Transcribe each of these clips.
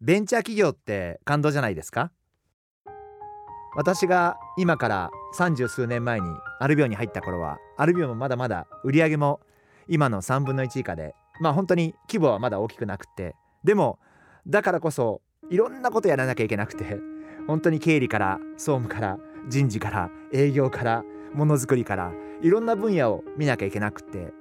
ベンチャー企業って感動じゃないですか？私が今から三十数年前にアルビオに入った頃はアルビオもまだまだ売り上げも今の3分の1以下でまあ本当に規模はまだ大きくなくてでもだからこそいろんなことやらなきゃいけなくて本当に経理から総務から人事から営業からものづくりからいろんな分野を見なきゃいけなくて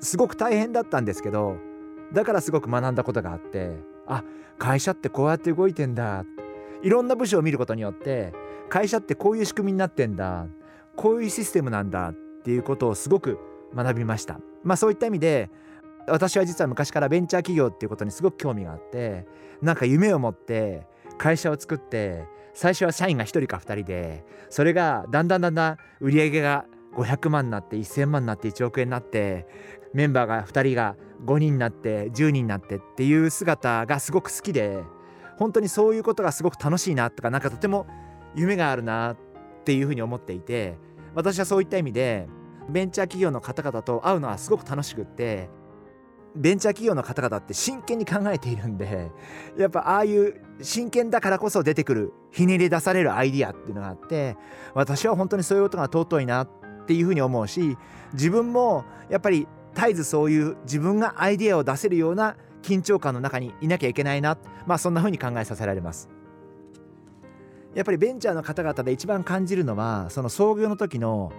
すごく大変だったんですけどだからすごく学んだことがあってあ会社ってこうやって動いてんだ。いろんな部署を見ることによって会社ってこういう仕組みになってんだ。こういうシステムなんだっていうことをすごく学びました。まあそういった意味で私は実は昔からベンチャー企業っていうことにすごく興味があってなんか夢を持って会社を作って最初は社員が1人か2人でそれがだんだんだんだん売り上げが500万になって1000万になって1億円になってメンバーが2人が5人になって10人になってっていう姿がすごく好きで本当にそういうことがすごく楽しいなとかなんかとても夢があるなっていうふうに思っていて私はそういった意味でベンチャー企業の方々と会うのはすごく楽しくってベンチャー企業の方々って真剣に考えているんでやっぱああいう真剣だからこそ出てくるひねり出されるアイディアっていうのがあって私は本当にそういうことが尊いなっていうふうに思うし自分もやっぱり絶えずそういう自分がアイデアを出せるような緊張感の中にいなきゃいけないな。まあそんな風に考えさせられます。やっぱりベンチャーの方々で一番感じるのはその創業の時の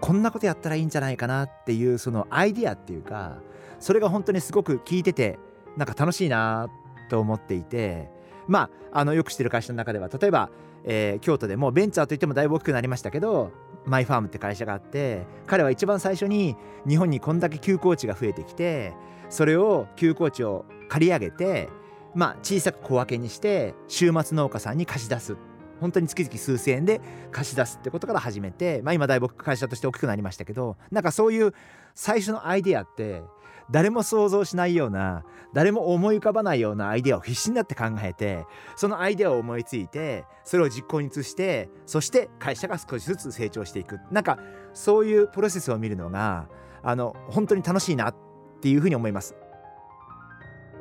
こんなことやったらいいんじゃないかなっていうそのアイディアっていうかそれが本当にすごく聞いててなんか楽しいなと思っていてまああのよく知ってる会社の中では例えば、えー、京都でもベンチャーといってもだいぶ大きくなりましたけどマイファームって会社があって彼は一番最初に日本にこんだけ休耕地が増えてきてそれを休耕地を借り上げてまあ小さく小分けにして週末農家さんに貸し出す。本当に月々数千円で貸し出すってことから始めて、まあ、今だいぶ会社として大きくなりましたけどなんかそういう最初のアイデアって誰も想像しないような誰も思い浮かばないようなアイデアを必死になって考えてそのアイデアを思いついてそれを実行に移してそして会社が少しずつ成長していく。なんかそういうプロセスを見るのがあの本当に楽しいなっていうふうに思います。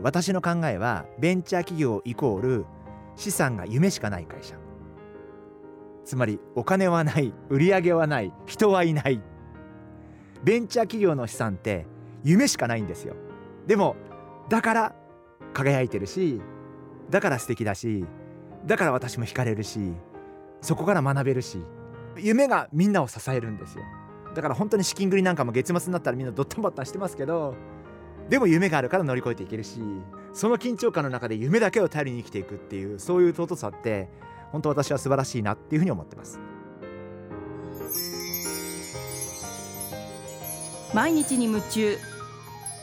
私の考えはベンチャー企業イコール資産が夢しかない会社。つまりお金はない売り上げはない人はいない。ベンチャー企業の資産って夢しかないんですよ。でもだから輝いてるしだから素敵だしだから私も惹かれるしそこから学べるし夢がみんなを支えるんですよ。だから本当に資金繰りなんかも月末になったらみんなドッタンバッタンしてますけどでも夢があるから乗り越えていけるしその緊張感の中で夢だけを頼りに生きていくっていうそういう尊さって本当私は素晴らしいなっていうふうに思ってます。毎日に夢中。